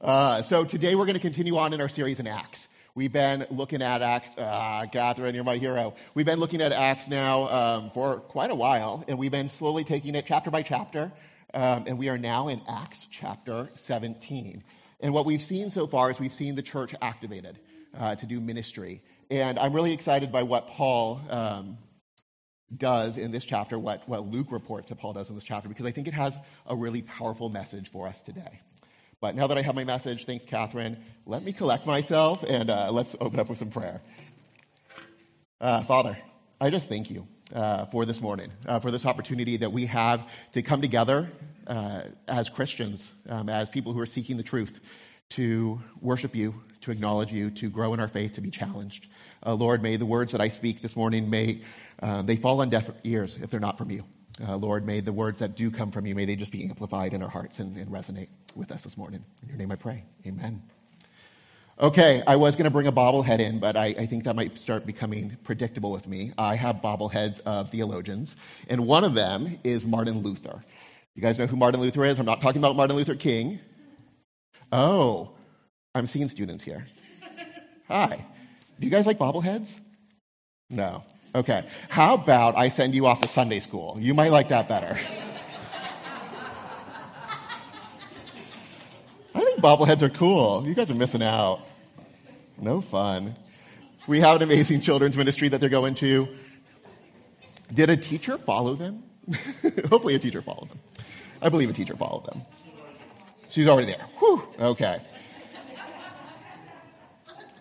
Uh, so today we're going to continue on in our series in Acts. We've been looking at Acts. Uh, Catherine, you're my hero. We've been looking at Acts now um, for quite a while, and we've been slowly taking it chapter by chapter. Um, and we are now in Acts chapter 17. And what we've seen so far is we've seen the church activated uh, to do ministry. And I'm really excited by what Paul um, does in this chapter, what, what Luke reports that Paul does in this chapter, because I think it has a really powerful message for us today. But now that I have my message, thanks, Catherine, let me collect myself and uh, let's open up with some prayer. Uh, Father, I just thank you uh, for this morning, uh, for this opportunity that we have to come together uh, as Christians, um, as people who are seeking the truth, to worship you, to acknowledge you, to grow in our faith, to be challenged. Uh, Lord, may the words that I speak this morning, may they fall on deaf ears if they're not from you. Uh, Lord, may the words that do come from you, may they just be amplified in our hearts and, and resonate with us this morning. In your name I pray. Amen. Okay, I was going to bring a bobblehead in, but I, I, think that might start becoming predictable with me. I have bobbleheads of theologians, and one of them is Martin Luther. You guys know who Martin Luther is? I'm not talking about Martin Luther King. Oh, I'm seeing students here. Hi. Do you guys like bobbleheads? No. Okay. How about I send you off to Sunday school? You might like that better. I think bobbleheads are cool. You guys are missing out. No fun. We have an amazing children's ministry that they're going to. Did a teacher follow them? Hopefully, a teacher followed them. I believe a teacher followed them. She's already there. Whew. Okay.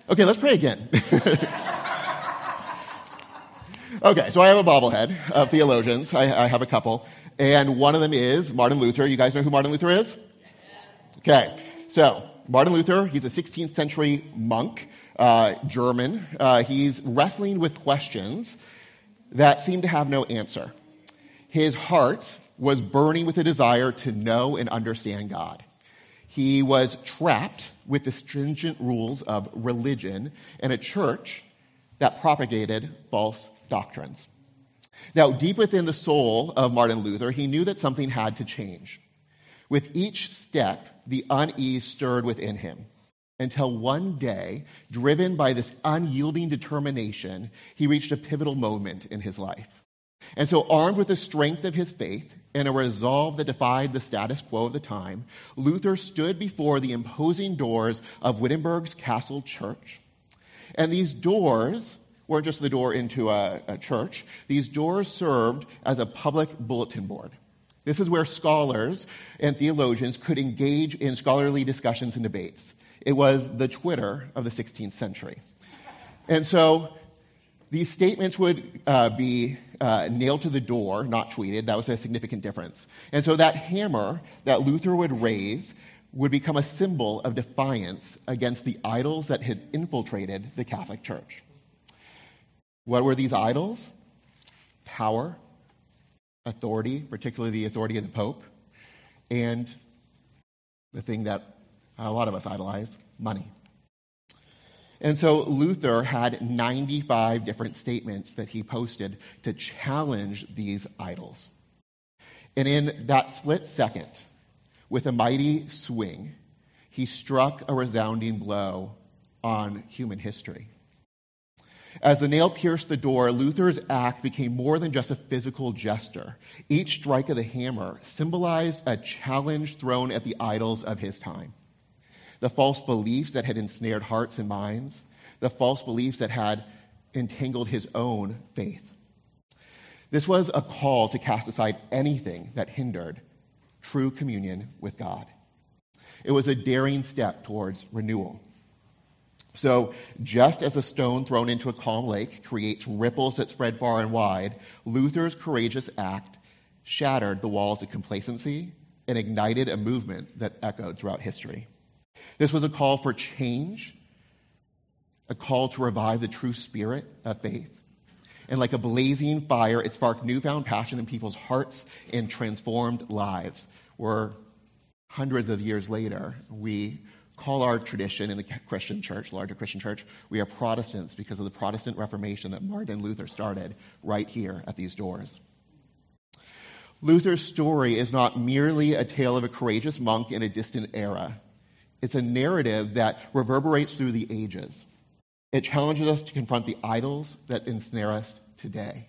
Okay, let's pray again. Okay, so I have a bobblehead of theologians. I, I, have a couple. And one of them is Martin Luther. You guys know who Martin Luther is? Okay, so Martin Luther, he's a 16th century monk, uh, German. Uh, he's wrestling with questions that seem to have no answer. His heart was burning with a desire to know and understand God. He was trapped with the stringent rules of religion and a church that propagated false doctrines. Now, deep within the soul of Martin Luther, he knew that something had to change. With each step, the unease stirred within him until one day, driven by this unyielding determination, he reached a pivotal moment in his life. And so, armed with the strength of his faith and a resolve that defied the status quo of the time, Luther stood before the imposing doors of Wittenberg's Castle Church. And these doors weren't just the door into a, a church. These doors served as a public bulletin board. This is where scholars and theologians could engage in scholarly discussions and debates. It was the Twitter of the 16th century. And so these statements would uh, be uh, nailed to the door, not tweeted. That was a significant difference. And so that hammer that Luther would raise would become a symbol of defiance against the idols that had infiltrated the Catholic Church. What were these idols? Power, authority, particularly the authority of the Pope, and the thing that a lot of us idolize money. And so Luther had 95 different statements that he posted to challenge these idols. And in that split second, with a mighty swing, he struck a resounding blow on human history. As the nail pierced the door, Luther's act became more than just a physical gesture. Each strike of the hammer symbolized a challenge thrown at the idols of his time. The false beliefs that had ensnared hearts and minds, the false beliefs that had entangled his own faith. This was a call to cast aside anything that hindered true communion with God. It was a daring step towards renewal. So, just as a stone thrown into a calm lake creates ripples that spread far and wide, Luther's courageous act shattered the walls of complacency and ignited a movement that echoed throughout history. This was a call for change, a call to revive the true spirit of faith. And like a blazing fire, it sparked newfound passion in people's hearts and transformed lives. Where hundreds of years later, we call our tradition in the Christian church, larger Christian church, we are Protestants because of the Protestant Reformation that Martin Luther started right here at these doors. Luther's story is not merely a tale of a courageous monk in a distant era. It's a narrative that reverberates through the ages. It challenges us to confront the idols that ensnare us today.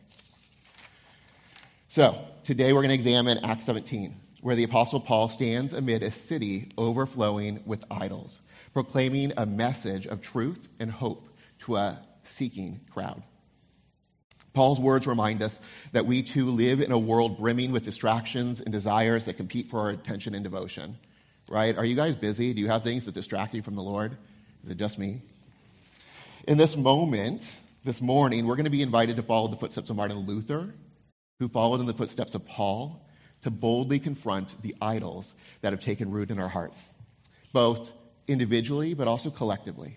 So, today we're going to examine Acts 17, where the Apostle Paul stands amid a city overflowing with idols, proclaiming a message of truth and hope to a seeking crowd. Paul's words remind us that we too live in a world brimming with distractions and desires that compete for our attention and devotion. Right? Are you guys busy? Do you have things that distract you from the Lord? Is it just me? In this moment, this morning, we're going to be invited to follow the footsteps of Martin Luther, who followed in the footsteps of Paul, to boldly confront the idols that have taken root in our hearts, both individually but also collectively.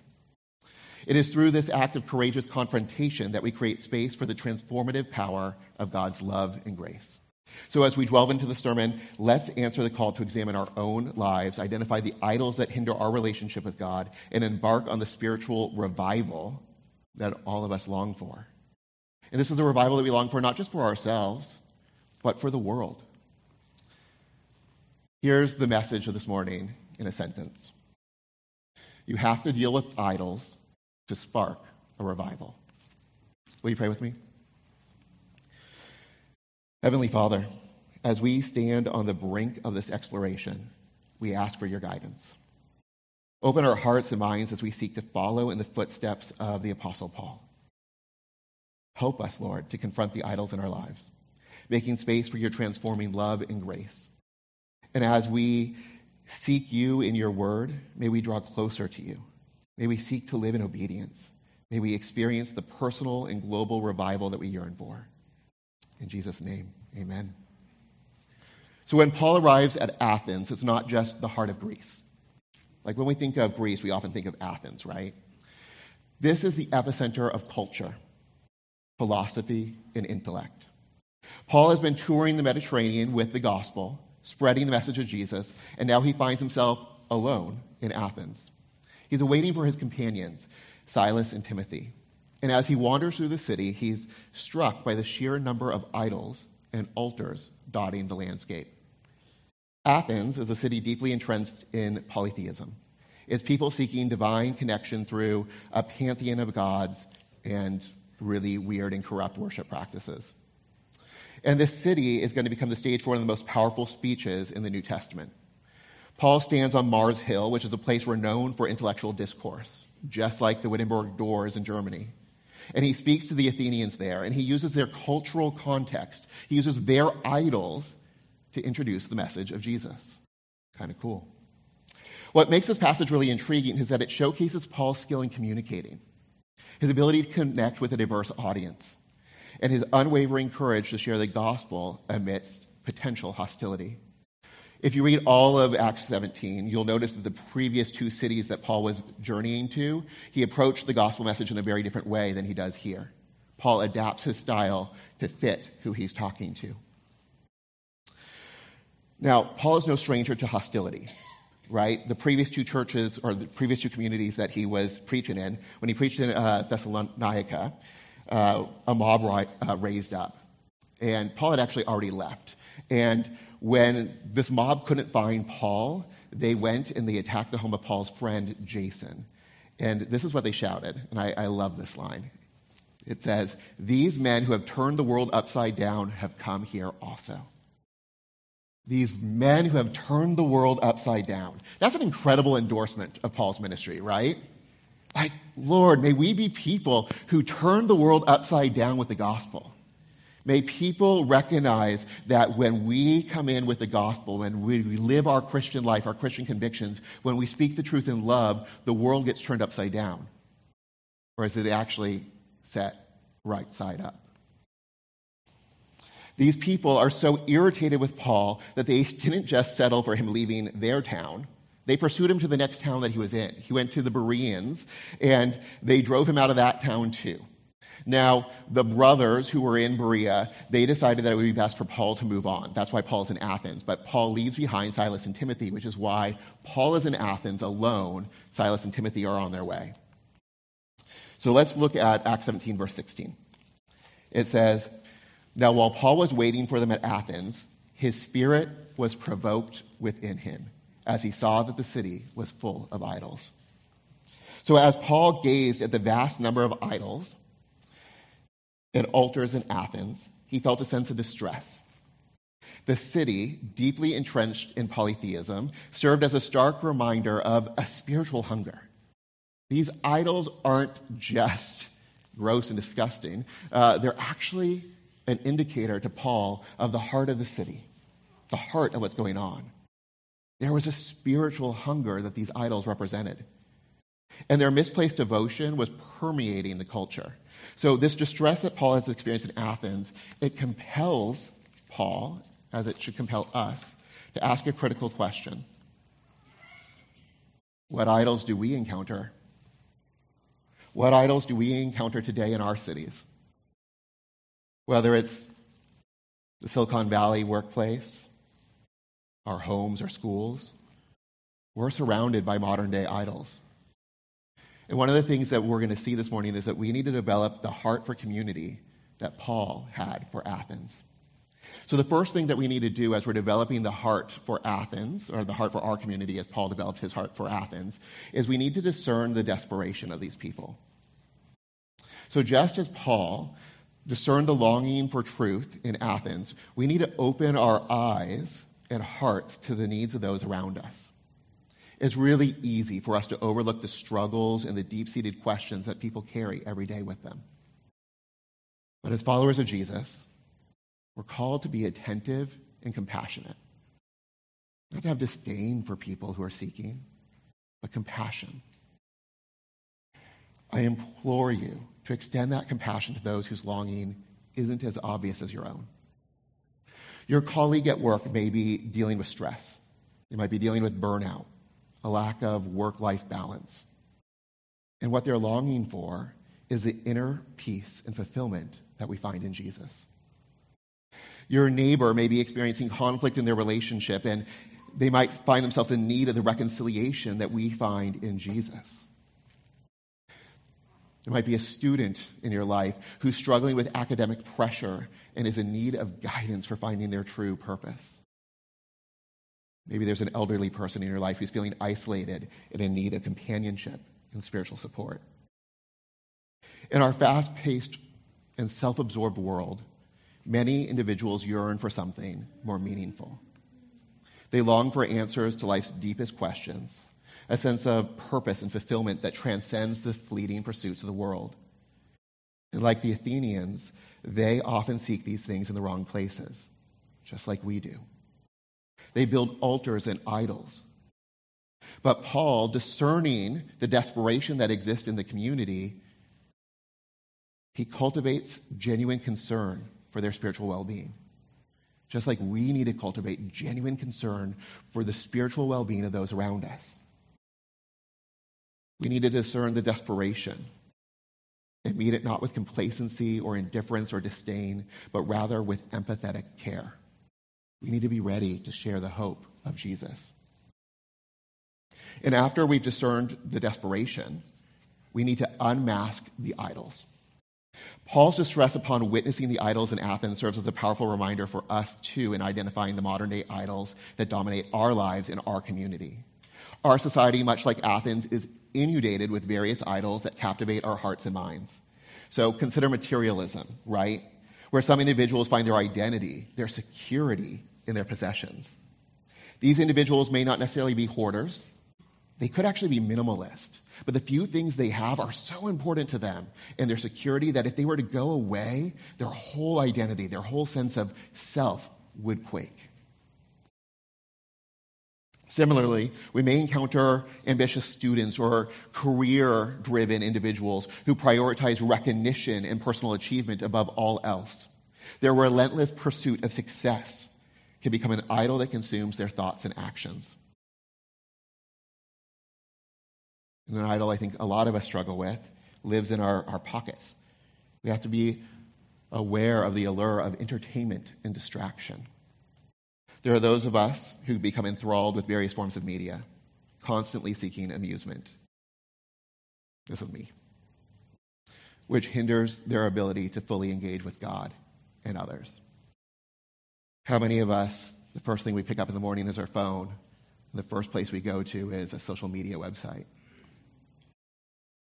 It is through this act of courageous confrontation that we create space for the transformative power of God's love and grace. So, as we delve into the sermon, let's answer the call to examine our own lives, identify the idols that hinder our relationship with God, and embark on the spiritual revival that all of us long for. And this is a revival that we long for not just for ourselves, but for the world. Here's the message of this morning in a sentence You have to deal with idols to spark a revival. Will you pray with me? Heavenly Father, as we stand on the brink of this exploration, we ask for your guidance. Open our hearts and minds as we seek to follow in the footsteps of the Apostle Paul. Help us, Lord, to confront the idols in our lives, making space for your transforming love and grace. And as we seek you in your word, may we draw closer to you May we seek to live in obedience. May we experience the personal and global revival that we yearn for. In Jesus' name, amen. So when Paul arrives at Athens, it's not just the heart of Greece. Like when we think of Greece, we often think of Athens, right? This is the epicenter of culture, philosophy, and intellect. Paul has been touring the Mediterranean with the gospel, spreading the message of Jesus, and now he finds himself alone in Athens. He's awaiting for his companions, Silas and Timothy. And as he wanders through the city, he's struck by the sheer number of idols and altars dotting the landscape. Athens is a city deeply entrenched in polytheism. It's people seeking divine connection through a pantheon of gods and really weird and corrupt worship practices. And this city is going to become the stage for one of the most powerful speeches in the New Testament. Paul stands on Mars Hill, which is a place renowned for intellectual discourse, just like the Wittenberg doors in Germany. And he speaks to the Athenians there, and he uses their cultural context. He uses their idols to introduce the message of Jesus. Kind of cool. What makes this passage really intriguing is that it showcases Paul's skill in communicating, his ability to connect with a diverse audience, and his unwavering courage to share the gospel amidst potential hostility. If you read all of Acts 17, you'll notice that the previous two cities that Paul was journeying to, he approached the gospel message in a very different way than he does here. Paul adapts his style to fit who he's talking to. Now, Paul is no stranger to hostility, right? The previous two churches, or the previous two communities that he was preaching in, when he preached in uh, Thessalonica, uh, a mob uh, raised up. And Paul had actually already left. And when this mob couldn't find Paul, they went and they attacked the home of Paul's friend, Jason. And this is what they shouted, and I, I love this line. It says, These men who have turned the world upside down have come here also. These men who have turned the world upside down. That's an incredible endorsement of Paul's ministry, right? Like, Lord, may we be people who turn the world upside down with the gospel. May people recognize that when we come in with the gospel, when we live our Christian life, our Christian convictions, when we speak the truth in love, the world gets turned upside down. Or is it actually set right side up? These people are so irritated with Paul that they didn't just settle for him leaving their town. They pursued him to the next town that he was in. He went to the Bereans, and they drove him out of that town too. Now, the brothers who were in Berea, they decided that it would be best for Paul to move on. That's why Paul's in Athens. But Paul leaves behind Silas and Timothy, which is why Paul is in Athens alone. Silas and Timothy are on their way. So let's look at Acts 17, verse 16. It says, Now while Paul was waiting for them at Athens, his spirit was provoked within him, as he saw that the city was full of idols. So, as Paul gazed at the vast number of idols and altars in Athens, he felt a sense of distress. The city, deeply entrenched in polytheism, served as a stark reminder of a spiritual hunger. These idols aren't just gross and disgusting, uh, they're actually an indicator to Paul of the heart of the city, the heart of what's going on. There was a spiritual hunger that these idols represented. And their misplaced devotion was permeating the culture. So, this distress that Paul has experienced in Athens, it compels Paul, as it should compel us, to ask a critical question What idols do we encounter? What idols do we encounter today in our cities? Whether it's the Silicon Valley workplace, our homes, our schools, we're surrounded by modern day idols. And one of the things that we're going to see this morning is that we need to develop the heart for community that Paul had for Athens. So, the first thing that we need to do as we're developing the heart for Athens, or the heart for our community as Paul developed his heart for Athens, is we need to discern the desperation of these people. So, just as Paul discerned the longing for truth in Athens, we need to open our eyes and hearts to the needs of those around us. It's really easy for us to overlook the struggles and the deep seated questions that people carry every day with them. But as followers of Jesus, we're called to be attentive and compassionate. Not to have disdain for people who are seeking, but compassion. I implore you to extend that compassion to those whose longing isn't as obvious as your own. Your colleague at work may be dealing with stress. They might be dealing with burnout, a lack of work life balance. And what they're longing for is the inner peace and fulfillment that we find in Jesus. Your neighbor may be experiencing conflict in their relationship, and they might find themselves in need of the reconciliation that we find in Jesus. There might be a student in your life who's struggling with academic pressure and is in need of guidance for finding their true purpose. Maybe there's an elderly person in your life who's feeling isolated and in need of companionship and spiritual support. In our fast paced and self absorbed world, many individuals yearn for something more meaningful. They long for answers to life's deepest questions a sense of purpose and fulfillment that transcends the fleeting pursuits of the world. And like the Athenians, they often seek these things in the wrong places, just like we do. They build altars and idols. But Paul, discerning the desperation that exists in the community, he cultivates genuine concern for their spiritual well being. Just like we need to cultivate genuine concern for the spiritual well being of those around us. We need to discern the desperation and meet it not with complacency or indifference or disdain, but rather with empathetic care. We need to be ready to share the hope of Jesus. And after we've discerned the desperation, we need to unmask the idols. Paul's distress upon witnessing the idols in Athens serves as a powerful reminder for us too in identifying the modern day idols that dominate our lives in our community. Our society, much like Athens, is inundated with various idols that captivate our hearts and minds. So consider materialism, right? Where some individuals find their identity, their security in their possessions. These individuals may not necessarily be hoarders. They could actually be minimalist. But the few things they have are so important to them and their security that if they were to go away, their whole identity, their whole sense of self would quake. Similarly, we may encounter ambitious students or career driven individuals who prioritize recognition and personal achievement above all else. Their relentless pursuit of success can become an idol that consumes their thoughts and actions. And an idol I think a lot of us struggle with lives in our, our pockets. We have to be aware of the allure of entertainment and distraction. There are those of us who become enthralled with various forms of media, constantly seeking amusement. This is me, which hinders their ability to fully engage with God and others. How many of us, the first thing we pick up in the morning is our phone, And the first place we go to is a social media website.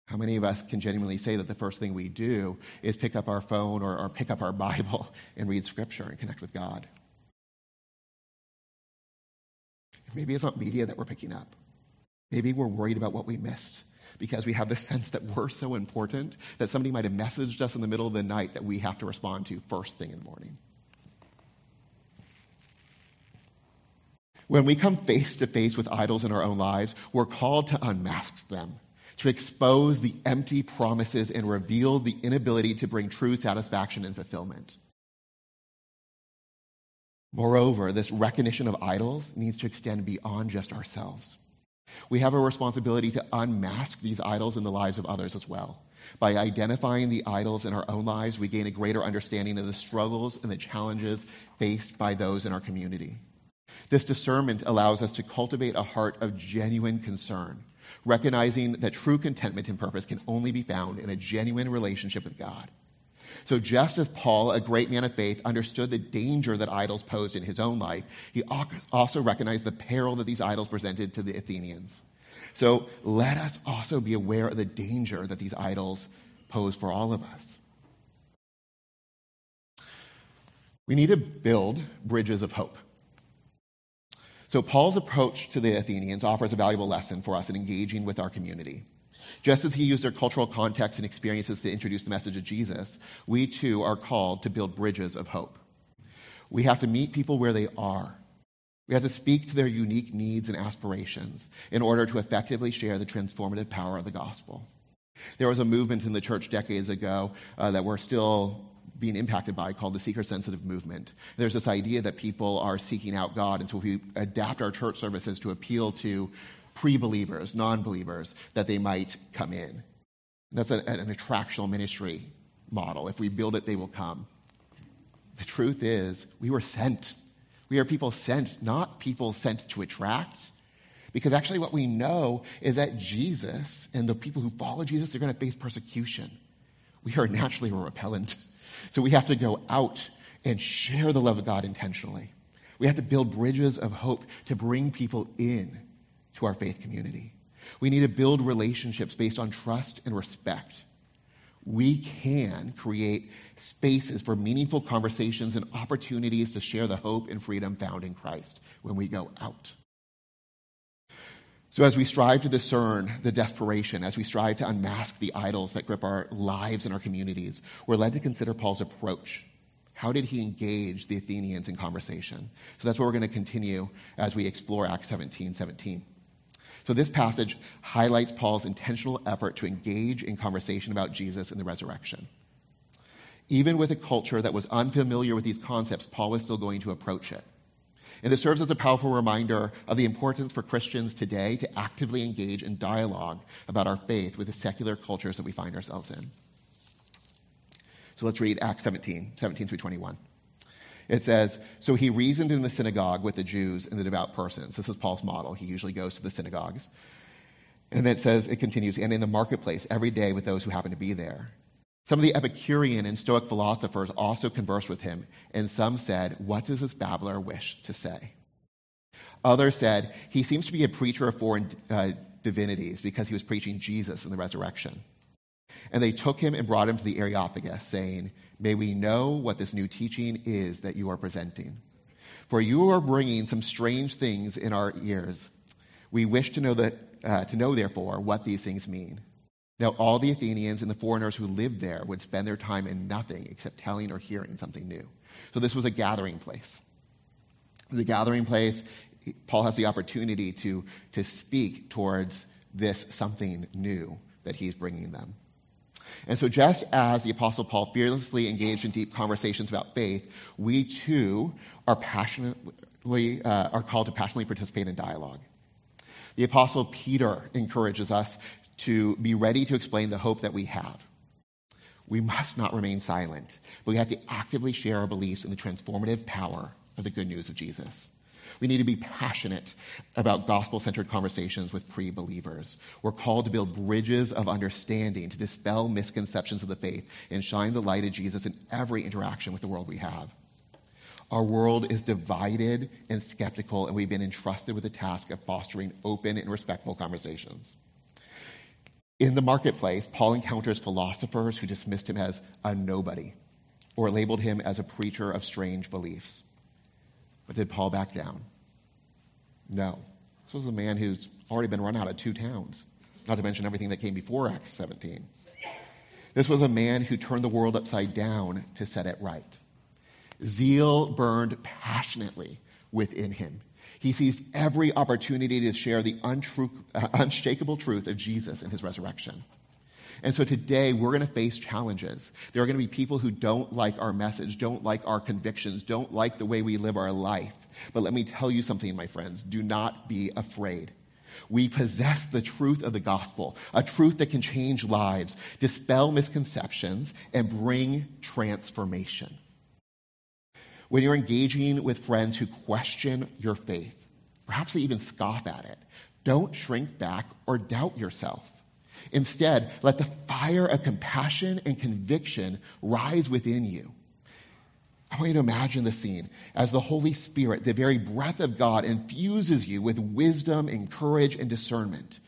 How many of us can genuinely say that the first thing we do is pick up our phone or, or pick up our Bible and read Scripture and connect with God? Maybe it's not media that we're picking up. Maybe we're worried about what we missed because we have the sense that we're so important that somebody might have messaged us in the middle of the night that we have to respond to first thing in the morning. When we come face to face with idols in our own lives, we're called to unmask them, to expose the empty promises and reveal the inability to bring true satisfaction and fulfillment. Moreover, this recognition of idols needs to extend beyond just ourselves. We have a responsibility to unmask these idols in the lives of others as well. By identifying the idols in our own lives, we gain a greater understanding of the struggles and the challenges faced by those in our community. This discernment allows us to cultivate a heart of genuine concern, recognizing that true contentment and purpose can only be found in a genuine relationship with God. So, just as Paul, a great man of faith, understood the danger that idols posed in his own life, he also recognized the peril that these idols presented to the Athenians. So, let us also be aware of the danger that these idols pose for all of us. We need to build bridges of hope. So, Paul's approach to the Athenians offers a valuable lesson for us in engaging with our community. Just as he used their cultural context and experiences to introduce the message of Jesus, we too are called to build bridges of hope. We have to meet people where they are. We have to speak to their unique needs and aspirations in order to effectively share the transformative power of the gospel. There was a movement in the church decades ago uh, that we're still being impacted by called the seeker sensitive movement. There's this idea that people are seeking out God, and so if we adapt our church services to appeal to pre believers, non believers, that they might come in. That's a, an attractional ministry model. If we build it, they will come. The truth is, we were sent. We are people sent, not people sent to attract. Because actually, what we know is that Jesus and the people who follow Jesus are going to face persecution. We are naturally repellent. So we have to go out and share the love of God intentionally. We have to build bridges of hope to bring people in to our faith community. We need to build relationships based on trust and respect. We can create spaces for meaningful conversations and opportunities to share the hope and freedom found in Christ when we go out. So, as we strive to discern the desperation, as we strive to unmask the idols that grip our lives and our communities, we're led to consider Paul's approach. How did he engage the Athenians in conversation? So, that's what we're going to continue as we explore Acts 17 17. So, this passage highlights Paul's intentional effort to engage in conversation about Jesus and the resurrection. Even with a culture that was unfamiliar with these concepts, Paul was still going to approach it. And this serves as a powerful reminder of the importance for Christians today to actively engage in dialogue about our faith with the secular cultures that we find ourselves in. So let's read Acts 17, 17 through 21. It says, So he reasoned in the synagogue with the Jews and the devout persons. This is Paul's model. He usually goes to the synagogues. And then it says, it continues, and in the marketplace every day with those who happen to be there. Some of the Epicurean and Stoic philosophers also conversed with him, and some said, What does this babbler wish to say? Others said, He seems to be a preacher of foreign uh, divinities because he was preaching Jesus and the resurrection. And they took him and brought him to the Areopagus, saying, May we know what this new teaching is that you are presenting. For you are bringing some strange things in our ears. We wish to know, uh, to know, therefore, what these things mean. Now, all the Athenians and the foreigners who lived there would spend their time in nothing except telling or hearing something new. So, this was a gathering place. The gathering place, Paul has the opportunity to, to speak towards this something new that he's bringing them. And so, just as the Apostle Paul fearlessly engaged in deep conversations about faith, we too are passionately uh, are called to passionately participate in dialogue. The Apostle Peter encourages us to be ready to explain the hope that we have. We must not remain silent, but we have to actively share our beliefs in the transformative power of the good news of Jesus. We need to be passionate about gospel centered conversations with pre believers. We're called to build bridges of understanding, to dispel misconceptions of the faith, and shine the light of Jesus in every interaction with the world we have. Our world is divided and skeptical, and we've been entrusted with the task of fostering open and respectful conversations. In the marketplace, Paul encounters philosophers who dismissed him as a nobody or labeled him as a preacher of strange beliefs. But did Paul back down? No. This was a man who's already been run out of two towns, not to mention everything that came before Acts 17. This was a man who turned the world upside down to set it right. Zeal burned passionately within him. He seized every opportunity to share the untrue, uh, unshakable truth of Jesus and his resurrection. And so today we're going to face challenges. There are going to be people who don't like our message, don't like our convictions, don't like the way we live our life. But let me tell you something, my friends. Do not be afraid. We possess the truth of the gospel, a truth that can change lives, dispel misconceptions, and bring transformation when you're engaging with friends who question your faith, perhaps they even scoff at it, don't shrink back or doubt yourself. Instead, let the fire of compassion and conviction rise within you. I want you to imagine the scene as the Holy Spirit, the very breath of God, infuses you with wisdom and courage and discernment.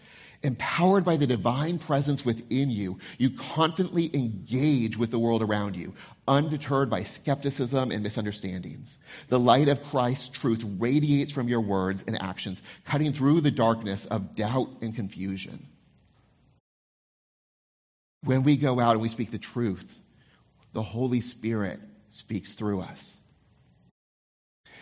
Empowered by the divine presence within you, you confidently engage with the world around you, undeterred by skepticism and misunderstandings. The light of Christ's truth radiates from your words and actions, cutting through the darkness of doubt and confusion. When we go out and we speak the truth, the Holy Spirit speaks through us.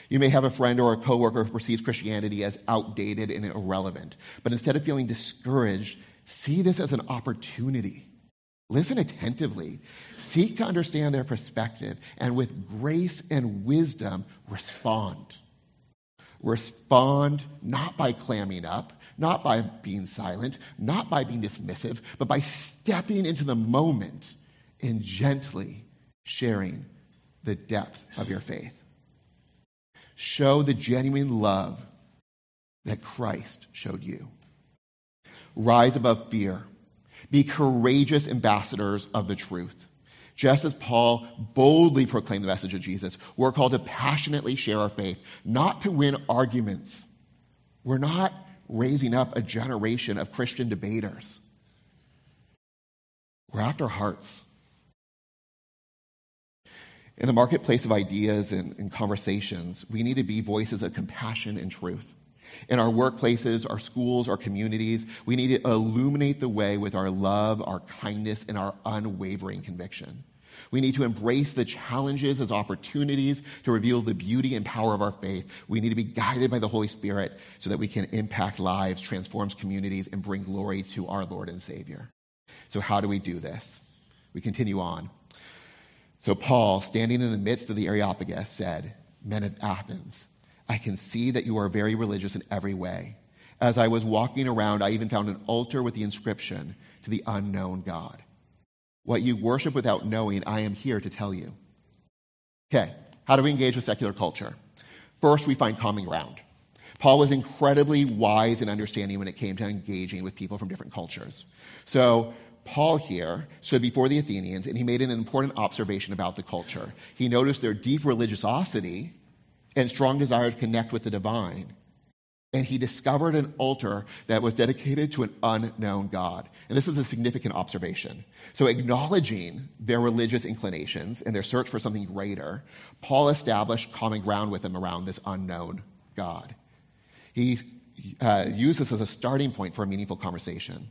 You may have a friend or a coworker who perceives Christianity as outdated and irrelevant, but instead of feeling discouraged, see this as an opportunity. Listen attentively. Seek to understand their perspective, and with grace and wisdom, respond. Respond not by clamming up, not by being silent, not by being dismissive, but by stepping into the moment and gently sharing the depth of your faith. Show the genuine love that Christ showed you. Rise above fear. Be courageous ambassadors of the truth. Just as Paul boldly proclaimed the message of Jesus, we're called to passionately share our faith, not to win arguments. We're not raising up a generation of Christian debaters. We're after hearts. In the marketplace of ideas and, and, conversations, we need to be voices of compassion and truth. In our workplaces, our schools, our communities, we need to illuminate the way with our love, our kindness, and our unwavering conviction. We need to embrace the challenges as opportunities to reveal the beauty and power of our faith. We need to be guided by the Holy Spirit so that we can impact lives, transform communities, and bring glory to our Lord and Savior. So, how do we do this? We continue on. So Paul, standing in the midst of the Areopagus, said, Men of Athens, I can see that you are very religious in every way. As I was walking around, I even found an altar with the inscription to the unknown God. What you worship without knowing, I am here to tell you. Okay, how do we engage with secular culture? First, we find common ground. Paul was incredibly wise and understanding when it came to engaging with people from different cultures. So Paul here stood before the Athenians and he made an important observation about the culture. He noticed their deep religiosity and strong desire to connect with the divine. And he discovered an altar that was dedicated to an unknown God. And this is a significant observation. So, acknowledging their religious inclinations and their search for something greater, Paul established common ground with them around this unknown God. He uh, used this as a starting point for a meaningful conversation.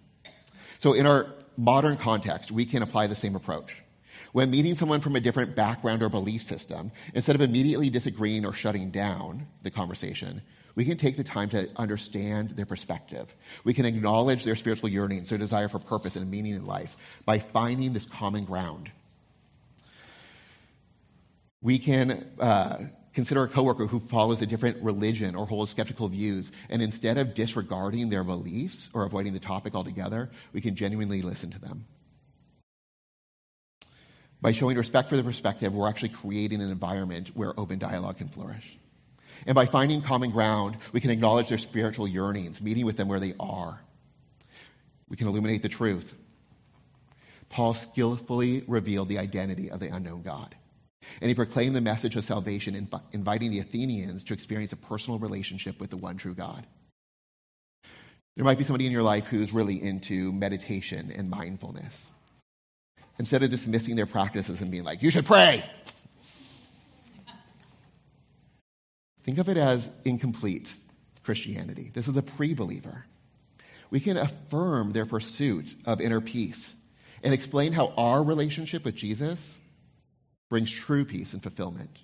So, in our modern context, we can apply the same approach. When meeting someone from a different background or belief system, instead of immediately disagreeing or shutting down the conversation, we can take the time to understand their perspective. We can acknowledge their spiritual yearnings, their desire for purpose and meaning in life by finding this common ground. We can uh, consider a coworker who follows a different religion or holds skeptical views, and instead of disregarding their beliefs or avoiding the topic altogether, we can genuinely listen to them. By showing respect for their perspective, we're actually creating an environment where open dialogue can flourish. And by finding common ground, we can acknowledge their spiritual yearnings, meeting with them where they are. We can illuminate the truth. Paul skillfully revealed the identity of the unknown God. And he proclaimed the message of salvation, inviting the Athenians to experience a personal relationship with the one true God. There might be somebody in your life who's really into meditation and mindfulness. Instead of dismissing their practices and being like, you should pray, think of it as incomplete Christianity. This is a pre believer. We can affirm their pursuit of inner peace and explain how our relationship with Jesus brings true peace and fulfillment.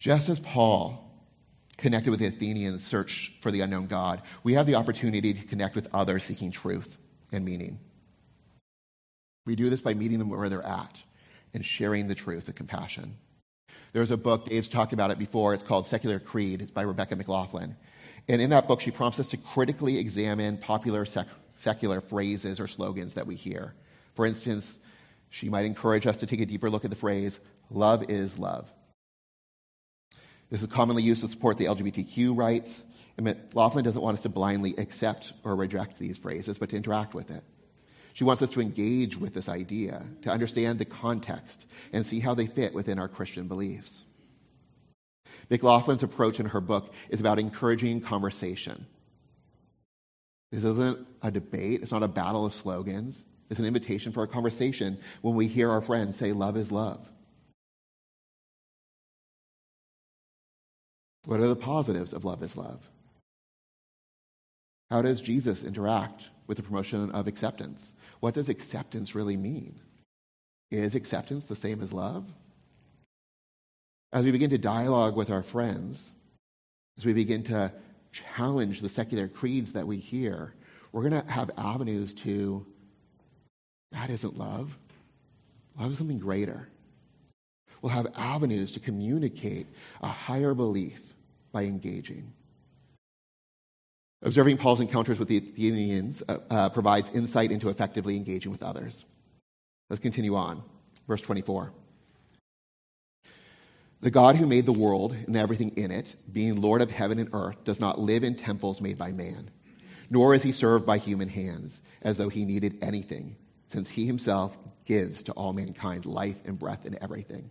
Just as Paul connected with the Athenians' search for the unknown God, we have the opportunity to connect with others seeking truth and meaning. We do this by meeting them where they're at and sharing the truth with compassion. There's a book, Dave's talked about it before, it's called Secular Creed. It's by Rebecca McLaughlin. And in that book, she prompts us to critically examine popular sec- secular phrases or slogans that we hear. For instance, she might encourage us to take a deeper look at the phrase, love is love. This is commonly used to support the LGBTQ rights. And McLaughlin doesn't want us to blindly accept or reject these phrases, but to interact with it. She wants us to engage with this idea, to understand the context, and see how they fit within our Christian beliefs. McLaughlin's approach in her book is about encouraging conversation. This isn't a debate, it's not a battle of slogans. It's an invitation for a conversation when we hear our friends say, Love is love. What are the positives of love is love? How does Jesus interact with the promotion of acceptance? What does acceptance really mean? Is acceptance the same as love? As we begin to dialogue with our friends, as we begin to challenge the secular creeds that we hear, we're going to have avenues to that isn't love. Love is something greater. We'll have avenues to communicate a higher belief by engaging. Observing Paul's encounters with the Athenians uh, uh, provides insight into effectively engaging with others. Let's continue on. Verse 24. The God who made the world and everything in it, being Lord of heaven and earth, does not live in temples made by man, nor is he served by human hands, as though he needed anything since he himself gives to all mankind life and breath and everything.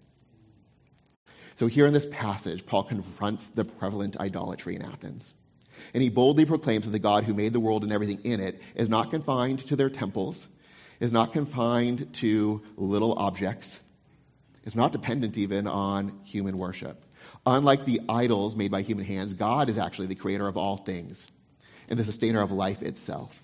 So, here in this passage, Paul confronts the prevalent idolatry in Athens. And he boldly proclaims that the God who made the world and everything in it is not confined to their temples, is not confined to little objects, is not dependent even on human worship. Unlike the idols made by human hands, God is actually the creator of all things and the sustainer of life itself.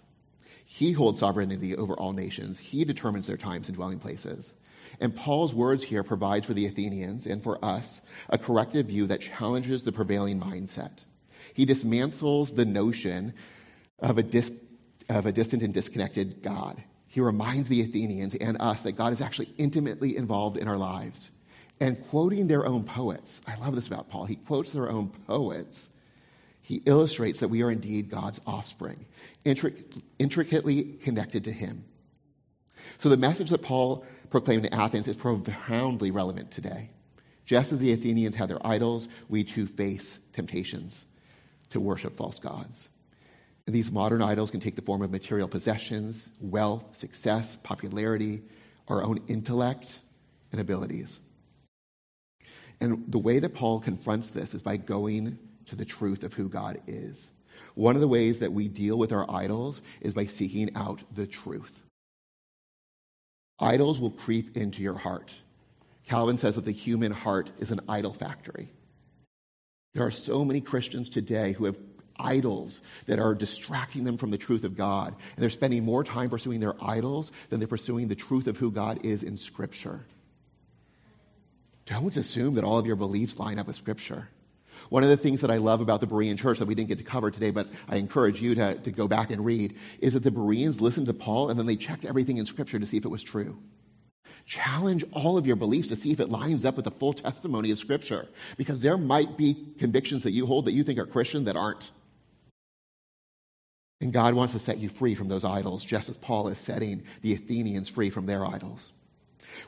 He holds sovereignty over all nations. He determines their times and dwelling places. And Paul's words here provide for the Athenians and for us a corrective view that challenges the prevailing mindset. He dismantles the notion of a, dis- of a distant and disconnected God. He reminds the Athenians and us that God is actually intimately involved in our lives. And quoting their own poets, I love this about Paul. He quotes their own poets. He illustrates that we are indeed God's offspring, intric- intricately connected to Him. So the message that Paul proclaimed in Athens is profoundly relevant today. Just as the Athenians had their idols, we too face temptations to worship false gods. And these modern idols can take the form of material possessions, wealth, success, popularity, our own intellect and abilities. And the way that Paul confronts this is by going to the truth of who God is. One of the ways that we deal with our idols is by seeking out the truth. Idols will creep into your heart. Calvin says that the human heart is an idol factory. There are so many Christians today who have idols that are distracting them from the truth of God. And they're spending more time pursuing their idols than they're pursuing the truth of who God is in Scripture. Don't assume that all of your beliefs line up with Scripture. One of the things that I love about the Berean church that we didn't get to cover today, but I encourage you to, to go back and read, is that the Bereans listened to Paul and then they checked everything in Scripture to see if it was true. Challenge all of your beliefs to see if it lines up with the full testimony of Scripture, because there might be convictions that you hold that you think are Christian that aren't. And God wants to set you free from those idols, just as Paul is setting the Athenians free from their idols.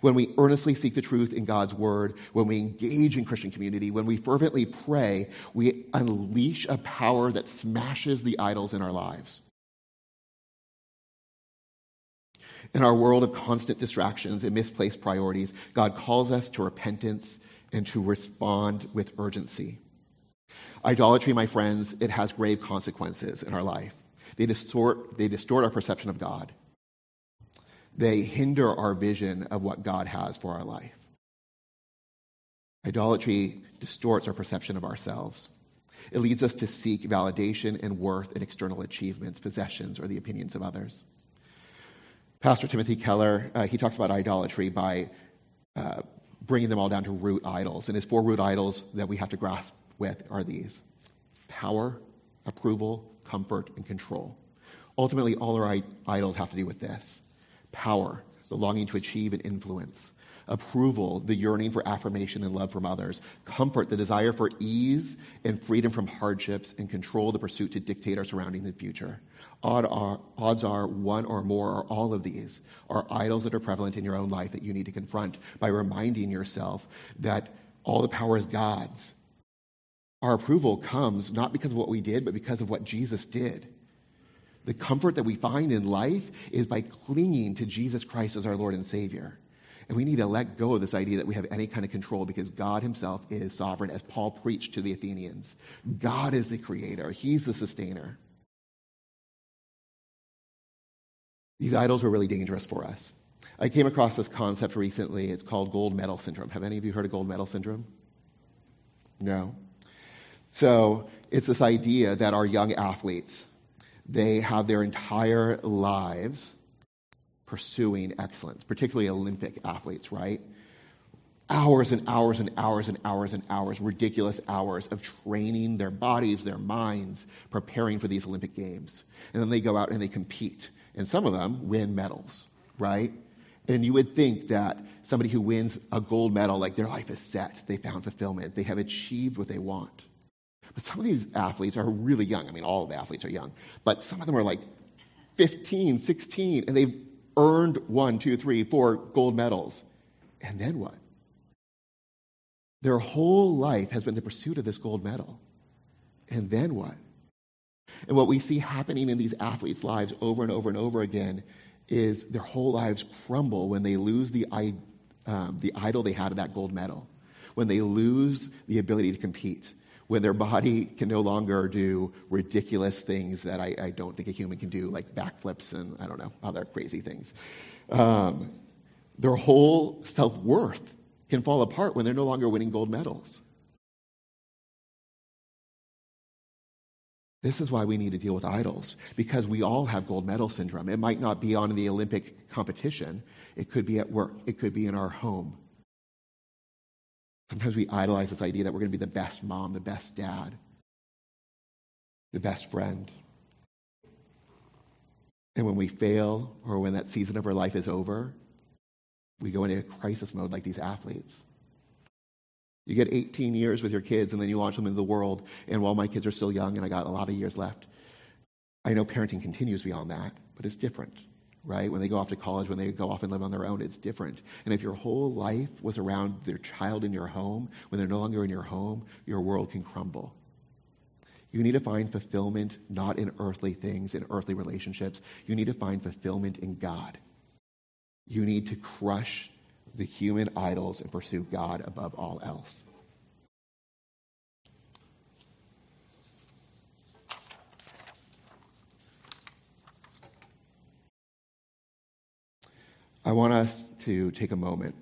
When we earnestly seek the truth in God's word, when we engage in Christian community, when we fervently pray, we unleash a power that smashes the idols in our lives. In our world of constant distractions and misplaced priorities, God calls us to repentance and to respond with urgency. Idolatry, my friends, it has grave consequences in our life. They distort, they distort our perception of God. They hinder our vision of what God has for our life. Idolatry distorts our perception of ourselves. It leads us to seek validation and worth in external achievements, possessions, or the opinions of others. Pastor Timothy Keller, uh, he talks about idolatry by uh, bringing them all down to root idols. And his four root idols that we have to grasp with are these power, approval, comfort, and control. Ultimately, all our idols have to do with this power, the longing to achieve and influence, approval, the yearning for affirmation and love from others, comfort, the desire for ease and freedom from hardships, and control, the pursuit to dictate our surroundings and future. Odds are one or more or all of these are idols that are prevalent in your own life that you need to confront by reminding yourself that all the power is God's. Our approval comes not because of what we did, but because of what Jesus did. The comfort that we find in life is by clinging to Jesus Christ as our Lord and Savior. And we need to let go of this idea that we have any kind of control because God Himself is sovereign, as Paul preached to the Athenians. God is the creator, He's the sustainer. These idols were really dangerous for us. I came across this concept recently. It's called gold medal syndrome. Have any of you heard of gold medal syndrome? No. So it's this idea that our young athletes, they have their entire lives pursuing excellence, particularly Olympic athletes, right? Hours and hours and hours and hours and hours, ridiculous hours of training their bodies, their minds, preparing for these Olympic Games. And then they go out and they compete. And some of them win medals, right? And you would think that somebody who wins a gold medal, like their life is set, they found fulfillment, they have achieved what they want. But some of these athletes are really young. I mean, all the athletes are young, but some of them are like 15, 16, and they've earned one, two, three, four gold medals. And then what? Their whole life has been the pursuit of this gold medal. And then what? And what we see happening in these athletes' lives over and over and over again is their whole lives crumble when they lose the, um, the idol they had of that gold medal, when they lose the ability to compete, when their body can no longer do ridiculous things that I, I don't think a human can do, like backflips and I don't know, other crazy things. Um, their whole self worth can fall apart when they're no longer winning gold medals. This is why we need to deal with idols, because we all have gold medal syndrome. It might not be on the Olympic competition, it could be at work, it could be in our home, Sometimes we idolize this idea that we're going to be the best mom, the best dad, the best friend. And when we fail or when that season of our life is over, we go into crisis mode like these athletes. You get 18 years with your kids and then you launch them into the world. And while my kids are still young and I got a lot of years left, I know parenting continues beyond that, but it's different right? When they go off to college, when they go off and live on their own, it's different. And if your whole life was around their child in your home, when they're no longer in your home, your world can crumble. You need to find fulfillment not in earthly things, in earthly relationships. You need to find fulfillment in God. You need to crush the human idols and pursue God above all else. I want us to take a moment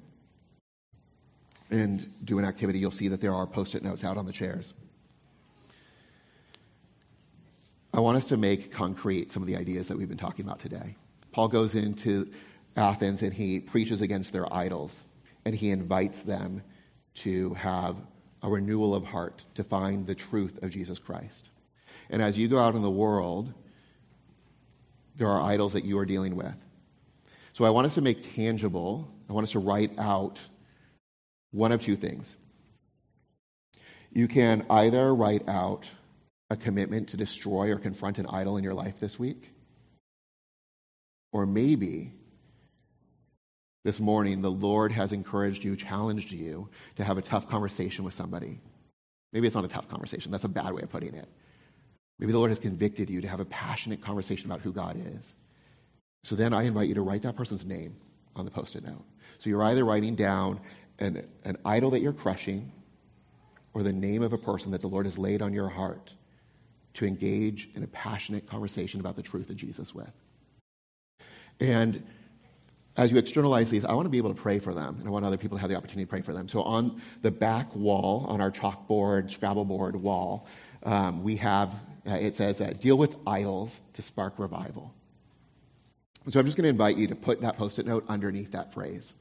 and do an activity. You'll see that there are post it notes out on the chairs. I want us to make concrete some of the ideas that we've been talking about today. Paul goes into Athens and he preaches against their idols and he invites them to have a renewal of heart to find the truth of Jesus Christ. And as you go out in the world, there are idols that you are dealing with. So I want us to make tangible, I want us to write out one of two things. You can either write out a commitment to destroy or confront an idol in your life this week, or maybe this morning the Lord has encouraged you, challenged you to have a tough conversation with somebody. Maybe it's not a tough conversation, that's a bad way of putting it. Maybe the Lord has convicted you to have a passionate conversation about who God is. So then I invite you to write that person's name on the post it note. So you're either writing down an, an idol that you're crushing or the name of a person that the Lord has laid on your heart to engage in a passionate conversation about the truth of Jesus with. And as you externalize these, I want to be able to pray for them, and I want other people to have the opportunity to pray for them. So on the back wall, on our chalkboard, Scrabble board wall, um, we have, uh, it says, uh, deal with idols to spark revival. So I'm just going to invite you to put that post it note underneath that phrase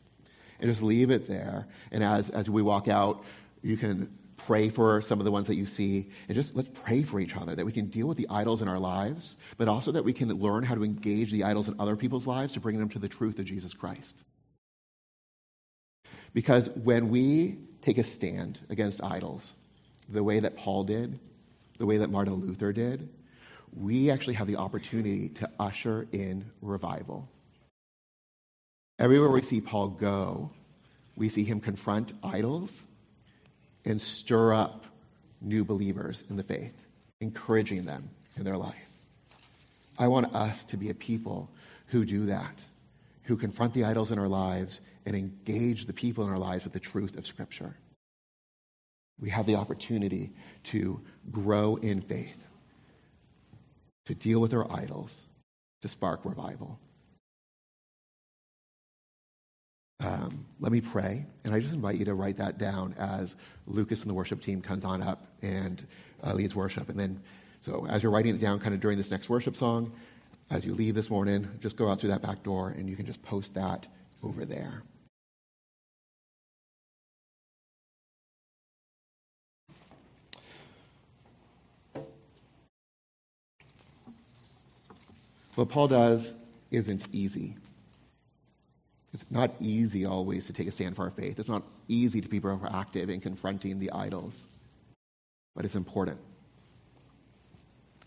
and just leave it there. And as, as we walk out, you can pray for some of the ones that you see and just let's pray for each other that we can deal with the idols in our lives, but also that we can learn how to engage the idols in other people's lives to bring them to the truth of Jesus Christ. Because when we take a stand against idols, the way that Paul did, the way that Martin Luther did, we actually have the opportunity to usher in revival. Everywhere we see Paul go, we see him confront idols and stir up new believers in the faith, encouraging them in their life. I want us to be a people who do that, who confront the idols in our lives and engage the people in our lives with the truth of Scripture. We have the opportunity to grow in faith, to deal with our idols, to spark revival. Um, let me pray, and I just invite you to write that down as Lucas and the worship team comes on up and uh, leads worship. And then, so as you're writing it down, kind of during this next worship song, as you leave this morning, just go out through that back door, and you can just post that over there. What Paul does isn't easy. It's not easy always to take a stand for our faith. It's not easy to be proactive in confronting the idols, but it's important.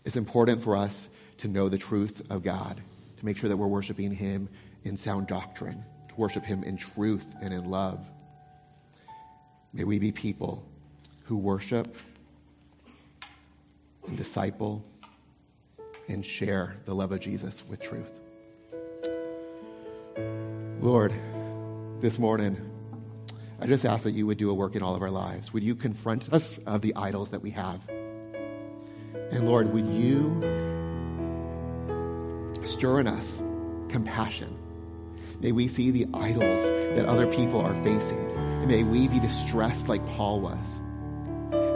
It's important for us to know the truth of God, to make sure that we're worshiping Him in sound doctrine, to worship Him in truth and in love. May we be people who worship and disciple and share the love of Jesus with truth. Lord, this morning, I just ask that you would do a work in all of our lives. Would you confront us of the idols that we have? And Lord, would you stir in us compassion? May we see the idols that other people are facing. And may we be distressed like Paul was.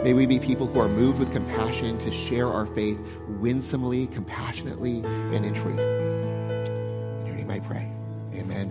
May we be people who are moved with compassion to share our faith winsomely, compassionately, and in truth. In your name I pray. Amen.